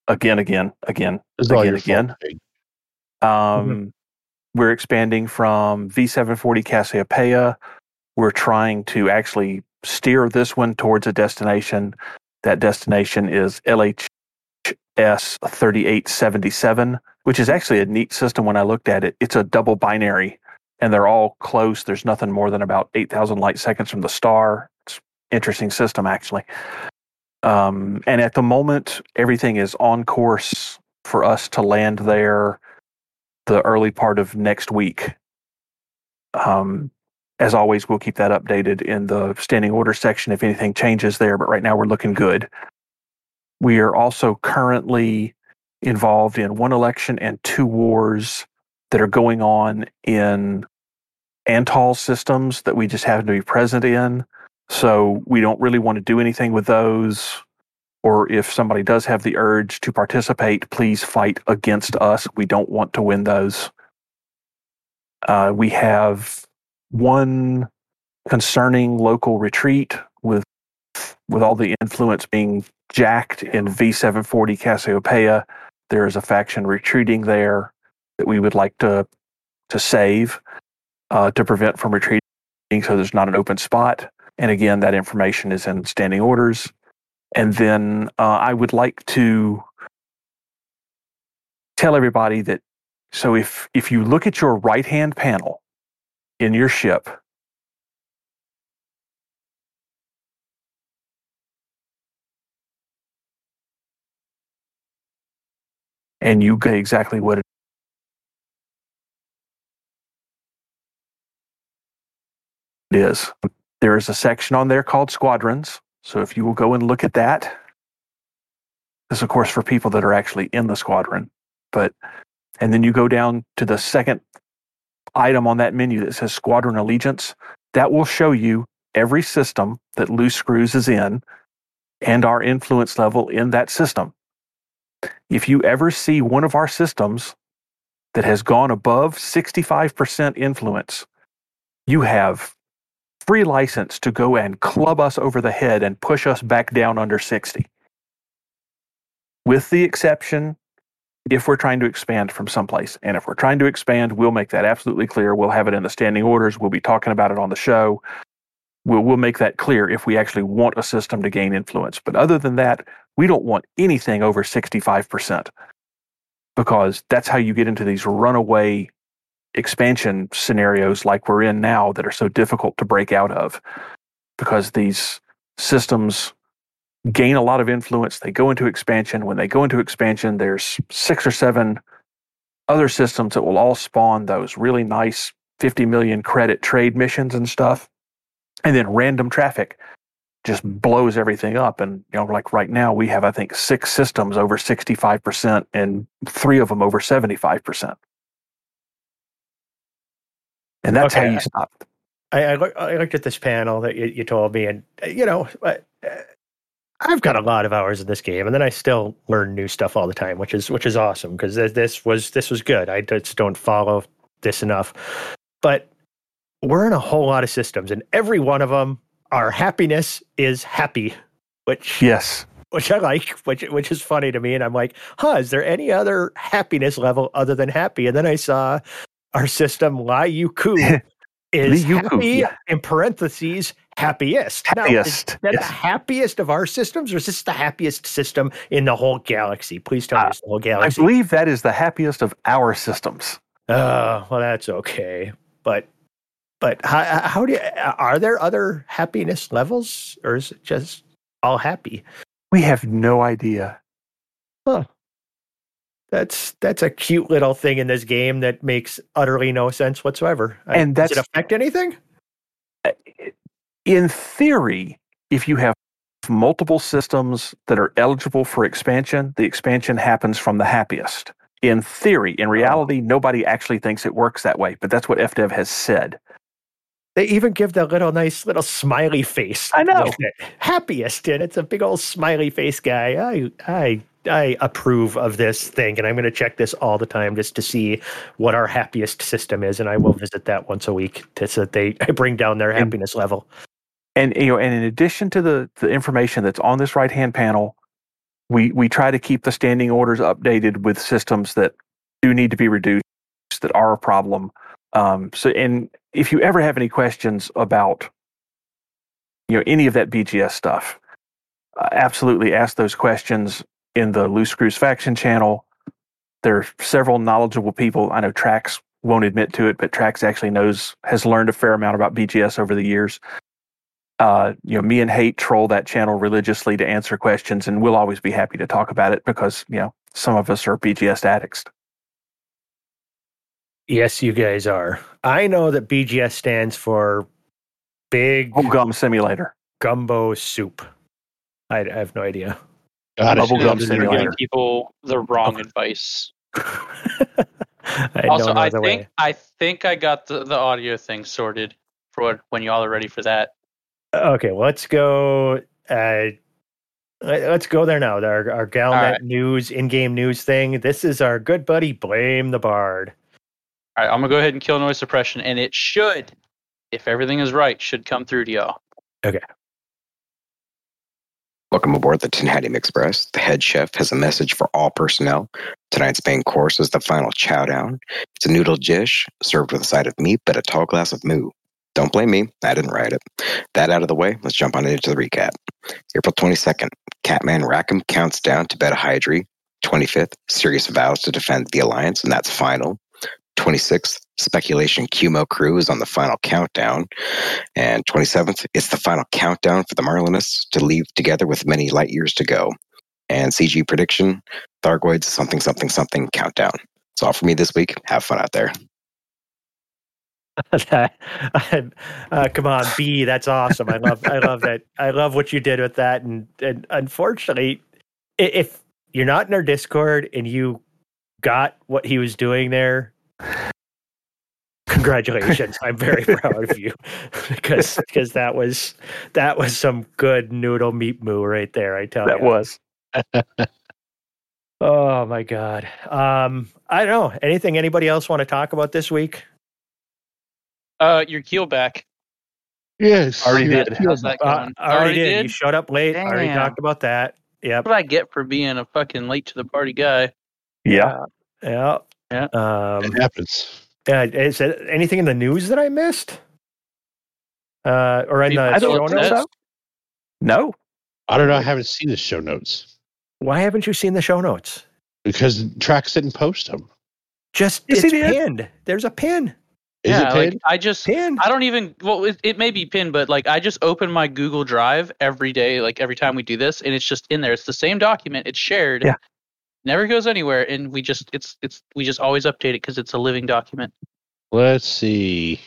[SPEAKER 2] again, again, again. Again, again. Um, We're expanding from V740 Cassiopeia. We're trying to actually steer this one towards a destination. That destination is LHS 3877, which is actually a neat system when I looked at it. It's a double binary and they're all close. There's nothing more than about 8,000 light seconds from the star. Interesting system, actually. Um, and at the moment, everything is on course for us to land there the early part of next week. Um, as always, we'll keep that updated in the standing order section if anything changes there, but right now we're looking good. We are also currently involved in one election and two wars that are going on in Antol systems that we just happen to be present in. So we don't really want to do anything with those or if somebody does have the urge to participate, please fight against us. We don't want to win those. Uh, we have one concerning local retreat with with all the influence being jacked in V740 Cassiopeia. There is a faction retreating there that we would like to to save uh, to prevent from retreating, so there's not an open spot. And again, that information is in standing orders. And then uh, I would like to tell everybody that so if if you look at your right hand panel in your ship, and you get exactly what it is. There is a section on there called squadrons. So if you will go and look at that, this is of course for people that are actually in the squadron, but and then you go down to the second item on that menu that says squadron allegiance. That will show you every system that Loose Screws is in and our influence level in that system. If you ever see one of our systems that has gone above 65% influence, you have free license to go and club us over the head and push us back down under 60. With the exception if we're trying to expand from someplace. And if we're trying to expand, we'll make that absolutely clear. We'll have it in the standing orders. We'll be talking about it on the show. We'll, we'll make that clear if we actually want a system to gain influence. But other than that, we don't want anything over 65% because that's how you get into these runaway expansion scenarios like we're in now that are so difficult to break out of because these systems gain a lot of influence. They go into expansion. When they go into expansion, there's six or seven other systems that will all spawn those really nice 50 million credit trade missions and stuff. And then random traffic just blows everything up. And, you know, like right now, we have, I think, six systems over 65% and three of them over 75%. And that's
[SPEAKER 1] Okay.
[SPEAKER 2] how you stop.
[SPEAKER 1] I, I, look- I looked at this panel that you, you told me, and uh, you know, uh, I've got a lot of hours in this game, and then I still learn new stuff all the time, which is which is awesome because this, this was this was good. I just don't follow this enough, but we're in a whole lot of systems, and every one of them, our happiness is happy, which
[SPEAKER 2] Yes.
[SPEAKER 1] which I like, which which is funny to me. And I'm like, huh, is there any other happiness level other than happy? And then I saw our system Liuku is
[SPEAKER 2] Liuku,
[SPEAKER 1] happy
[SPEAKER 2] yeah.
[SPEAKER 1] in parentheses happiest. Now, is that
[SPEAKER 2] Yes.
[SPEAKER 1] the happiest of our systems, or is this the happiest system in the whole galaxy? Please tell me
[SPEAKER 2] Uh,
[SPEAKER 1] it's the whole galaxy.
[SPEAKER 2] I believe that is the happiest of our systems.
[SPEAKER 1] Oh, well, that's okay. But but how, how do you, are there other happiness levels, or is it just all happy?
[SPEAKER 2] We have no idea.
[SPEAKER 1] That's that's a cute little thing in this game that makes utterly no sense whatsoever.
[SPEAKER 2] And
[SPEAKER 1] does it affect anything?
[SPEAKER 2] In theory, if you have multiple systems that are eligible for expansion, the expansion happens from the happiest. In theory, in reality, nobody actually thinks it works that way, but that's what FDev has said.
[SPEAKER 1] They even give the little nice little smiley face.
[SPEAKER 2] I know.
[SPEAKER 1] Happiest, and it's a big old smiley face guy. I I I approve of this thing, and I'm going to check this all the time just to see what our happiest system is, and I will visit that once a week to so that they bring down their
[SPEAKER 2] And-
[SPEAKER 1] happiness level.
[SPEAKER 2] And you know, and in addition to the, the information that's on this right hand panel, we we try to keep the standing orders updated with systems that do need to be reduced, that are a problem. Um, so, and if you ever have any questions about you know any of that BGS stuff, uh, absolutely ask those questions in the Loose Screws faction channel. There are several knowledgeable people. I know Trax won't admit to it, but Trax actually knows has learned a fair amount about BGS over the years uh, you know, me and Hate troll that channel religiously to answer questions, and we'll always be happy to talk about it because you know some of us are BGS addicts.
[SPEAKER 1] Yes, you guys are. I know that BGS stands for Big
[SPEAKER 2] gum simulator.
[SPEAKER 1] Gumbo Soup. I, I have no idea.
[SPEAKER 3] Got it.
[SPEAKER 2] Bubble gum
[SPEAKER 3] Got.
[SPEAKER 4] You're
[SPEAKER 2] simulator.
[SPEAKER 4] giving people the wrong advice.
[SPEAKER 1] I
[SPEAKER 4] also, I think
[SPEAKER 1] way.
[SPEAKER 4] I think I got the, the audio thing sorted for what, when y'all are ready for that.
[SPEAKER 1] Okay, let's go. Uh, Let- Let's go there now. Our, our Galnet
[SPEAKER 4] All right.
[SPEAKER 1] news, in-game news thing. This is our good buddy Blame the Bard.
[SPEAKER 4] All right, I'm gonna go ahead and kill noise suppression, and it should, if everything is right, should come through to y'all.
[SPEAKER 5] Welcome aboard the Tenhadium Express. The head chef has a message for all personnel. Tonight's main course is the final chow down. It's a noodle dish served with a side of meat but a tall glass of moo. Don't blame me, I didn't write it. That out of the way, let's jump on into the recap. April 22nd, Catman Rackham counts down to Beta Hydri. 25th, Sirius vows to defend the Alliance, and that's final. 26th, Speculation QMO crew is on the final countdown. And 27th, it's the final countdown for the Marlinists to leave together with many light years to go. And CG prediction, Thargoids something something something countdown. That's all for me this week. Have fun out there.
[SPEAKER 1] uh, come on, B. That's awesome. I love. I love that. I love what you did with that. And and unfortunately, if you're not in our Discord and you got what he was doing there, congratulations. I'm very proud of you because because that was that was some good noodle meat moo right there. I tell
[SPEAKER 2] That
[SPEAKER 1] you.
[SPEAKER 2] That was.
[SPEAKER 1] Oh my god. Um, I don't know. Anything anybody else want to talk about this week?
[SPEAKER 4] Uh, your keel back.
[SPEAKER 3] Yes.
[SPEAKER 2] Already did.
[SPEAKER 4] How's that
[SPEAKER 1] Uh,
[SPEAKER 4] going?
[SPEAKER 1] I already did. You showed up late. I already talked about that. Yeah.
[SPEAKER 4] What did I get for being a fucking late to the party guy?
[SPEAKER 2] Yeah.
[SPEAKER 1] Yeah.
[SPEAKER 4] Yeah.
[SPEAKER 1] Um,
[SPEAKER 3] It happens.
[SPEAKER 1] yeah. Is there anything in the news that I missed? Uh, or in the
[SPEAKER 4] I
[SPEAKER 2] I
[SPEAKER 1] show
[SPEAKER 2] don't
[SPEAKER 4] don't
[SPEAKER 2] think
[SPEAKER 1] notes?
[SPEAKER 2] so. No.
[SPEAKER 3] I don't know. I haven't seen the show notes
[SPEAKER 1] Why haven't you seen the show notes?
[SPEAKER 3] because Trax didn't post them.
[SPEAKER 1] Just
[SPEAKER 2] Yes,
[SPEAKER 1] it's
[SPEAKER 2] he did.
[SPEAKER 1] pinned. There's a pin.
[SPEAKER 3] Is
[SPEAKER 4] yeah,
[SPEAKER 3] it
[SPEAKER 4] like? I just
[SPEAKER 1] Pinned.
[SPEAKER 4] I don't even well it, it may be pinned, but like I just open my Google Drive every day, like every time we do this, and it's just in there. It's the same document. It's shared.
[SPEAKER 2] Yeah.
[SPEAKER 4] Never goes anywhere, and we just it's it's we just always update it because it's a living document.
[SPEAKER 3] Let's see.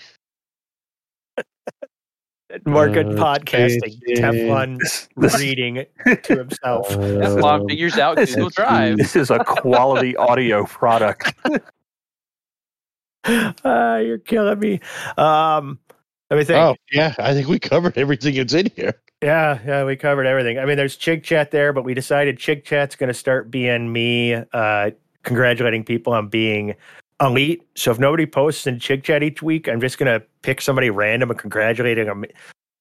[SPEAKER 1] More good
[SPEAKER 3] Uh,
[SPEAKER 1] podcasting.
[SPEAKER 3] pinned.
[SPEAKER 1] Teflon
[SPEAKER 2] This, this,
[SPEAKER 1] reading to himself.
[SPEAKER 4] Teflon
[SPEAKER 3] Um,
[SPEAKER 4] figures out
[SPEAKER 2] this
[SPEAKER 4] Google
[SPEAKER 3] is-
[SPEAKER 4] Drive.
[SPEAKER 2] this is a quality audio product.
[SPEAKER 1] Ah, you're killing me. Um, let me think.
[SPEAKER 3] Oh yeah, I think we covered everything that's in here.
[SPEAKER 1] Yeah, yeah, we covered everything. I mean, there's Chig Chat there, but we decided Chig Chat's going to start being me uh, congratulating people on being elite. So if nobody posts in Chig Chat each week, I'm just going to pick somebody random and congratulating them,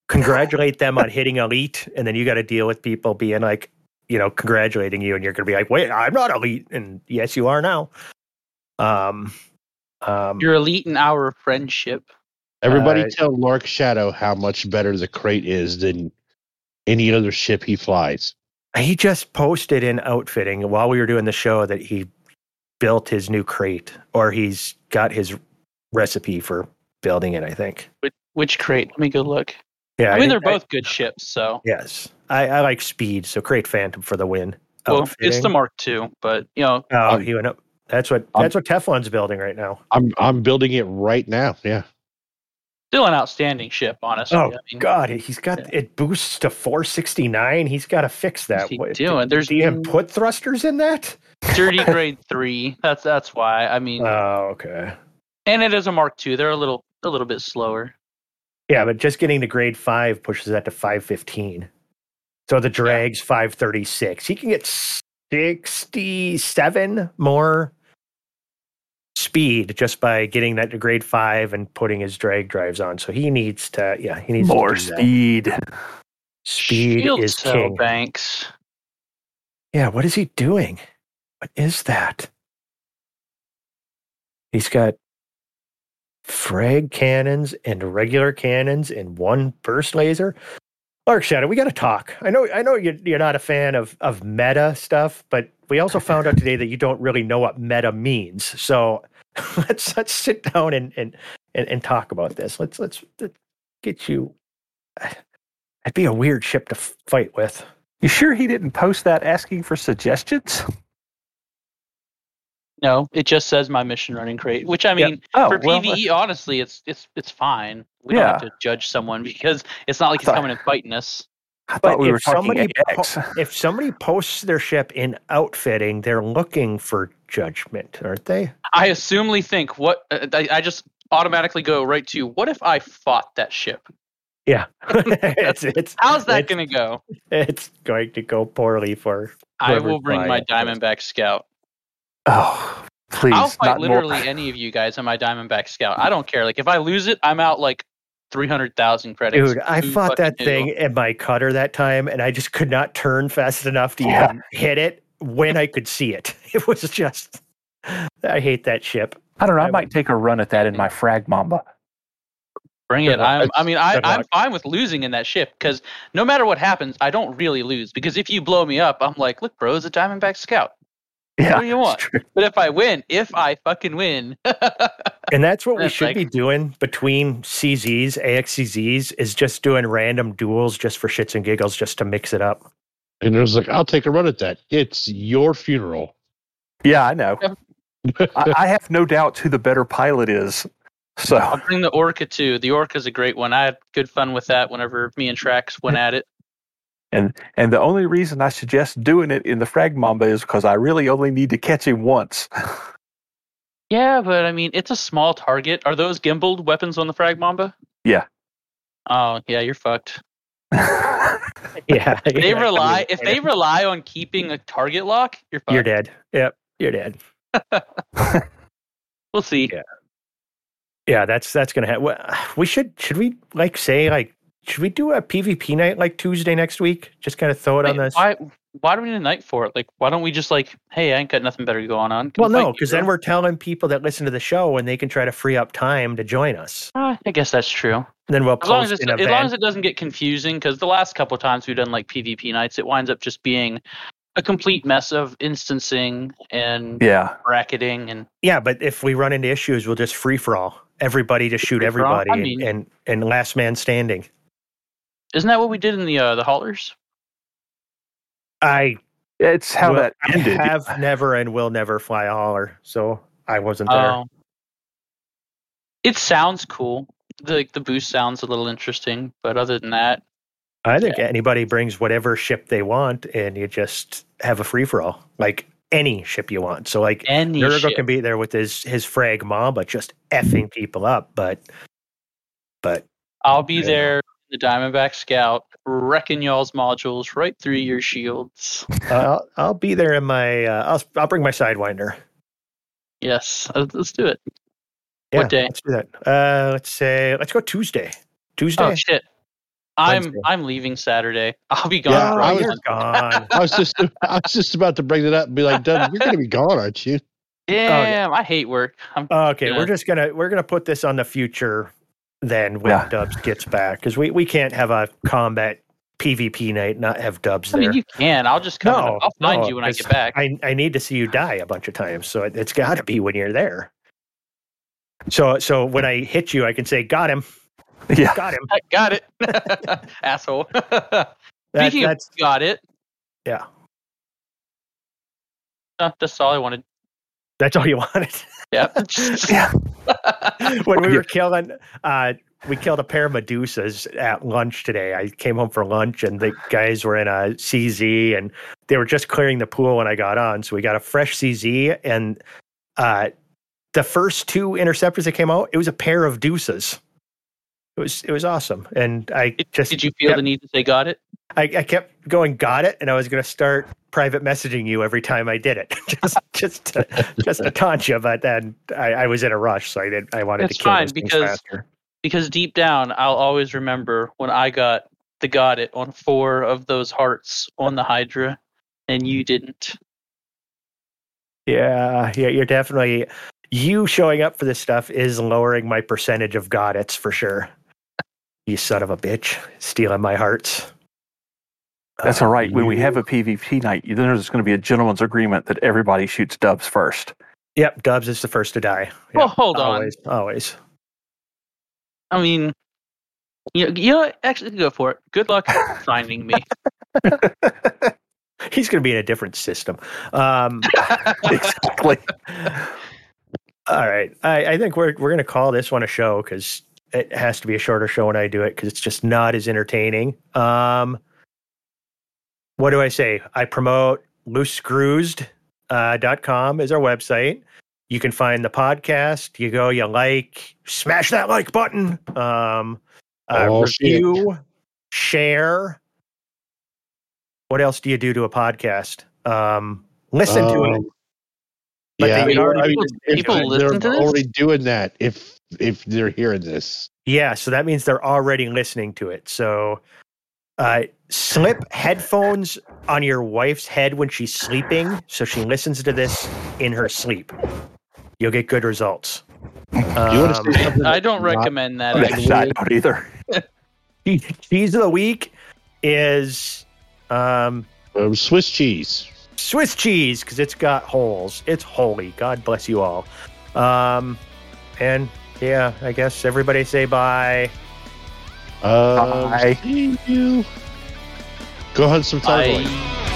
[SPEAKER 1] congratulate them on hitting elite, and then you got to deal with people being like, you know, congratulating you, and you're going to be like, wait, I'm not elite, and yes, you are now. Um, um,
[SPEAKER 4] You're elite in our friendship.
[SPEAKER 3] Everybody
[SPEAKER 1] Uh,
[SPEAKER 3] tell Lark Shadow how much better the Krait is than any other ship he flies.
[SPEAKER 1] He just posted in outfitting while we were doing the show that he built his new Krait, or he's got his recipe for building it. I think.
[SPEAKER 4] Which, which Krait? Let me go look.
[SPEAKER 1] Yeah,
[SPEAKER 4] I mean, they're
[SPEAKER 1] think-
[SPEAKER 4] both good ships, so
[SPEAKER 1] yes, I, I like speed, so Krait Phantom for the win.
[SPEAKER 4] well, it's the Mark II, but you know,
[SPEAKER 1] Oh,
[SPEAKER 3] Um,
[SPEAKER 1] he went up. That's what that's what Teflon's building right now.
[SPEAKER 3] I'm I'm building it right now. Yeah.
[SPEAKER 4] Still an outstanding ship, honestly.
[SPEAKER 1] Oh
[SPEAKER 4] I mean,
[SPEAKER 1] God, he's got it boosts to 469. He's got to fix that.
[SPEAKER 4] He doing? There's
[SPEAKER 1] do you put thrusters in that?
[SPEAKER 4] dirty grade three. That's that's why. I mean,
[SPEAKER 1] Oh, okay.
[SPEAKER 4] and it is a Mark II. They're a little a little bit slower.
[SPEAKER 1] Yeah, but just getting to grade five pushes that to 515. So the drag's 536. He can get 67 more speed just by getting that to grade five and putting his drag drives on. So he needs to, yeah, he needs
[SPEAKER 2] More
[SPEAKER 1] to
[SPEAKER 2] speed.
[SPEAKER 1] Speed
[SPEAKER 4] Shield
[SPEAKER 1] is
[SPEAKER 4] cell
[SPEAKER 1] king.
[SPEAKER 4] Banks.
[SPEAKER 1] Yeah, what is he doing? What is that? He's got frag cannons and regular cannons in one burst laser. Lark Shadow, we got to talk. I know, I know you're, you're not a fan of of meta stuff, but we also found out today that you don't really know what meta means. So let's let's sit down and and and, and talk about this. Let's, let's let's get you. That'd be a weird ship to fight with.
[SPEAKER 2] You sure he didn't post that asking for suggestions?
[SPEAKER 4] No, it just says my mission running Krait. Which I
[SPEAKER 2] Yeah.
[SPEAKER 4] mean,
[SPEAKER 2] Oh,
[SPEAKER 4] for
[SPEAKER 2] well,
[SPEAKER 4] PVE, honestly, it's it's it's fine. We
[SPEAKER 2] Yeah.
[SPEAKER 4] don't have to judge someone because it's not like he's coming and fighting us.
[SPEAKER 2] I
[SPEAKER 1] But
[SPEAKER 2] thought we
[SPEAKER 1] if
[SPEAKER 2] were talking
[SPEAKER 1] somebody
[SPEAKER 2] AX.
[SPEAKER 1] if somebody posts their ship in outfitting, they're looking for judgment, aren't they?
[SPEAKER 4] I assumely think what uh, I, I just automatically go right to what if I fought that ship?
[SPEAKER 1] Yeah, it's it's
[SPEAKER 4] How's that
[SPEAKER 1] it's-
[SPEAKER 4] going to go?
[SPEAKER 1] it's going to go poorly for.
[SPEAKER 4] I will bring my
[SPEAKER 1] it.
[SPEAKER 4] Diamondback Scout.
[SPEAKER 2] Oh, please.
[SPEAKER 4] I'll fight
[SPEAKER 2] not more-
[SPEAKER 4] literally any of you guys on my Diamondback Scout. I don't care. Like if I lose it, I'm out like three hundred thousand credits.
[SPEAKER 1] Dude, I
[SPEAKER 4] Who
[SPEAKER 1] fought that
[SPEAKER 4] fucking
[SPEAKER 1] thing in my cutter that time, and I just could not turn fast enough to
[SPEAKER 2] Yeah.
[SPEAKER 1] even hit it when I could see it. It was just. I hate that ship.
[SPEAKER 2] I don't know. I
[SPEAKER 1] I
[SPEAKER 2] might take a run at that in my Frag Mamba.
[SPEAKER 4] Bring it. I'm, I mean, I, I'm fine with losing in that ship because no matter what happens, I don't really lose. Because if you blow me up, I'm like, look, bro, it's a Diamondback Scout.
[SPEAKER 2] Yeah.
[SPEAKER 4] What do you want? But if I win, if I fucking win,
[SPEAKER 1] And that's what we should
[SPEAKER 4] like-
[SPEAKER 1] be doing between CZs, AXCZs, is just doing random duels just for shits and giggles, just to mix it up.
[SPEAKER 3] And it was like, I'll take a run at that. It's your funeral.
[SPEAKER 2] Yeah, I know. I, I have no doubts who the better pilot is. So
[SPEAKER 4] I'll bring the Orca too. The Orca's a great one. I had good fun with that whenever me and Trax went at it.
[SPEAKER 2] And and the only reason I suggest doing it in the Frag Mamba is because I really only need to catch him once.
[SPEAKER 4] Yeah, but I mean, it's a small target. Are those gimbaled weapons on the Frag Mamba?
[SPEAKER 2] Yeah.
[SPEAKER 4] Oh, yeah, you're fucked.
[SPEAKER 1] Yeah,
[SPEAKER 4] If they
[SPEAKER 1] yeah,
[SPEAKER 4] rely, if
[SPEAKER 1] yeah.
[SPEAKER 4] they rely on keeping a target lock, you're fucked.
[SPEAKER 1] you're dead. Yep, you're dead.
[SPEAKER 4] We'll see.
[SPEAKER 1] Yeah. Yeah, that's that's gonna happen. We should should we like say like should we do a PvP night like Tuesday next week? Just kind of throw it on this.
[SPEAKER 4] why? Why do we need a night for it? Like, why don't we just like, hey, I ain't got nothing better going on. Can
[SPEAKER 1] Well,
[SPEAKER 4] we
[SPEAKER 1] no, because then we're telling people that listen to the show and they can try to free up time to join us.
[SPEAKER 4] Ah, I guess that's true.
[SPEAKER 1] And then we'll
[SPEAKER 4] As long as
[SPEAKER 1] post
[SPEAKER 4] it's,
[SPEAKER 1] an
[SPEAKER 4] as long as it doesn't get confusing, because the last couple of times we've done like PvP nights, it winds up just being a complete mess of instancing and
[SPEAKER 2] yeah.
[SPEAKER 4] bracketing and
[SPEAKER 1] yeah, but if we run into issues, we'll just free for all. Everybody to shoot
[SPEAKER 4] Free for all?
[SPEAKER 1] everybody
[SPEAKER 4] I mean-
[SPEAKER 1] and and last man standing.
[SPEAKER 4] Isn't that what we did in the uh, the haulers?
[SPEAKER 1] I
[SPEAKER 2] It's how
[SPEAKER 1] will-
[SPEAKER 2] that ended.
[SPEAKER 1] I have never and will never fly a hauler, so I wasn't there.
[SPEAKER 4] Oh. It sounds cool. The the boost sounds a little interesting, but other than that,
[SPEAKER 1] I think anybody brings whatever ship they want, and you just have a free for all, like any ship you want. So, like
[SPEAKER 4] any
[SPEAKER 1] Nurgle
[SPEAKER 4] ship.
[SPEAKER 1] can be there with his his frag mamba, just effing people up. But, but
[SPEAKER 4] I'll be
[SPEAKER 1] Yeah.
[SPEAKER 4] there, the Diamondback Scout, wrecking y'all's modules right through your shields.
[SPEAKER 1] I'll I'll be there in my uh, I'll I'll bring my sidewinder.
[SPEAKER 4] Yes, uh, let's do it.
[SPEAKER 1] Yeah,
[SPEAKER 4] What day?
[SPEAKER 1] Let's do that. Uh, let's say let's go Tuesday. Tuesday.
[SPEAKER 4] Oh shit! I'm
[SPEAKER 1] Wednesday.
[SPEAKER 4] I'm leaving Saturday. I'll be gone.
[SPEAKER 3] Yeah,
[SPEAKER 4] for
[SPEAKER 1] oh,
[SPEAKER 3] I
[SPEAKER 4] a
[SPEAKER 3] was-
[SPEAKER 1] gone.
[SPEAKER 3] I was just I was just about to bring it up and be like, Doug, you're gonna be gone, aren't you?
[SPEAKER 4] Damn, I hate work. I'm,
[SPEAKER 1] okay,
[SPEAKER 4] Yeah.
[SPEAKER 1] we're just gonna we're gonna put this on the future. Then when
[SPEAKER 2] Yeah.
[SPEAKER 1] Dubs gets back, because we we can't have a combat PvP night not have Dubs there.
[SPEAKER 4] I mean, you can. I'll just come.
[SPEAKER 1] No,
[SPEAKER 4] and I'll find
[SPEAKER 1] no,
[SPEAKER 4] you when I get back.
[SPEAKER 1] I I need to see you die a bunch of times, so it, it's got to be when you're there. So so when I hit you, I can say, "Got him,
[SPEAKER 2] Yeah.
[SPEAKER 1] got him."
[SPEAKER 4] I got it, asshole.
[SPEAKER 1] That,
[SPEAKER 4] Speaking of
[SPEAKER 1] that's
[SPEAKER 4] got it.
[SPEAKER 1] yeah.
[SPEAKER 4] Uh, that's all I wanted.
[SPEAKER 1] That's all you wanted.
[SPEAKER 4] Yep.
[SPEAKER 2] Yeah.
[SPEAKER 1] when we were killing, uh, we killed a pair of Medusas at lunch today. I came home for lunch and the guys were in a CZ and they were just clearing the pool when I got on. So we got a fresh CZ and uh, the first two interceptors that came out, it was a pair of deuces. It was it was awesome, and I
[SPEAKER 4] Did,
[SPEAKER 1] just
[SPEAKER 4] did you feel
[SPEAKER 1] kept-
[SPEAKER 4] the need to say got it?
[SPEAKER 1] I, I kept going, got it, and I was going to start private messaging you every time I did it, just just to, just to taunt you. But then I, I was in a rush, so I did. I wanted to kill
[SPEAKER 4] fine, because-
[SPEAKER 1] faster.
[SPEAKER 4] Because deep down, I'll always remember when I got the got it on four of those hearts on the Hydra, and you mm-hmm. didn't.
[SPEAKER 1] Yeah, yeah, you're definitely you showing up for this stuff is lowering my percentage of got it's for sure. You son of a bitch, stealing my hearts.
[SPEAKER 2] That's
[SPEAKER 1] Uh,
[SPEAKER 2] all right. When we have a PvP night, then there's going to be a gentleman's agreement that everybody shoots dubs first.
[SPEAKER 1] Yep, Dubs is the first to die.
[SPEAKER 4] Well, hold on.
[SPEAKER 1] always, always.
[SPEAKER 4] I mean, you, you know, actually go for it. Good luck finding me.
[SPEAKER 1] He's going to be in a different system. Um,
[SPEAKER 2] exactly.
[SPEAKER 1] all right, I, I think we're we're going to call this one a show because it has to be a shorter show when I do it because it's just not as entertaining. Um, what do I say? I promote loosescrewsed uh, dot com is our website. You can find the podcast. You go, you like, smash that like button. Um, uh,
[SPEAKER 3] Oh, shit.
[SPEAKER 1] review, share. What else do you do to a podcast? Um, listen to it.
[SPEAKER 3] Um,
[SPEAKER 1] But
[SPEAKER 3] yeah,
[SPEAKER 1] they
[SPEAKER 3] I
[SPEAKER 1] already-
[SPEAKER 3] mean, if
[SPEAKER 4] people
[SPEAKER 3] they're
[SPEAKER 4] listen to this?
[SPEAKER 3] already doing that. If if they're hearing this,
[SPEAKER 1] Yeah, so that means they're already listening to it. So uh, slip headphones on your wife's head when she's sleeping so she listens to this in her sleep. You'll get good results.
[SPEAKER 3] do you
[SPEAKER 1] Um,
[SPEAKER 3] to say something?
[SPEAKER 4] I don't recommend that.
[SPEAKER 3] Okay.
[SPEAKER 4] actually.
[SPEAKER 2] I don't either.
[SPEAKER 1] cheese of the week is um,
[SPEAKER 3] Um, Swiss cheese.
[SPEAKER 1] Swiss cheese because it's got holes. It's holy. God bless you all. Um, and yeah, I guess everybody say bye.
[SPEAKER 3] Um,
[SPEAKER 2] Bye.
[SPEAKER 3] see you. Go hunt some Thargoid.
[SPEAKER 4] Bye.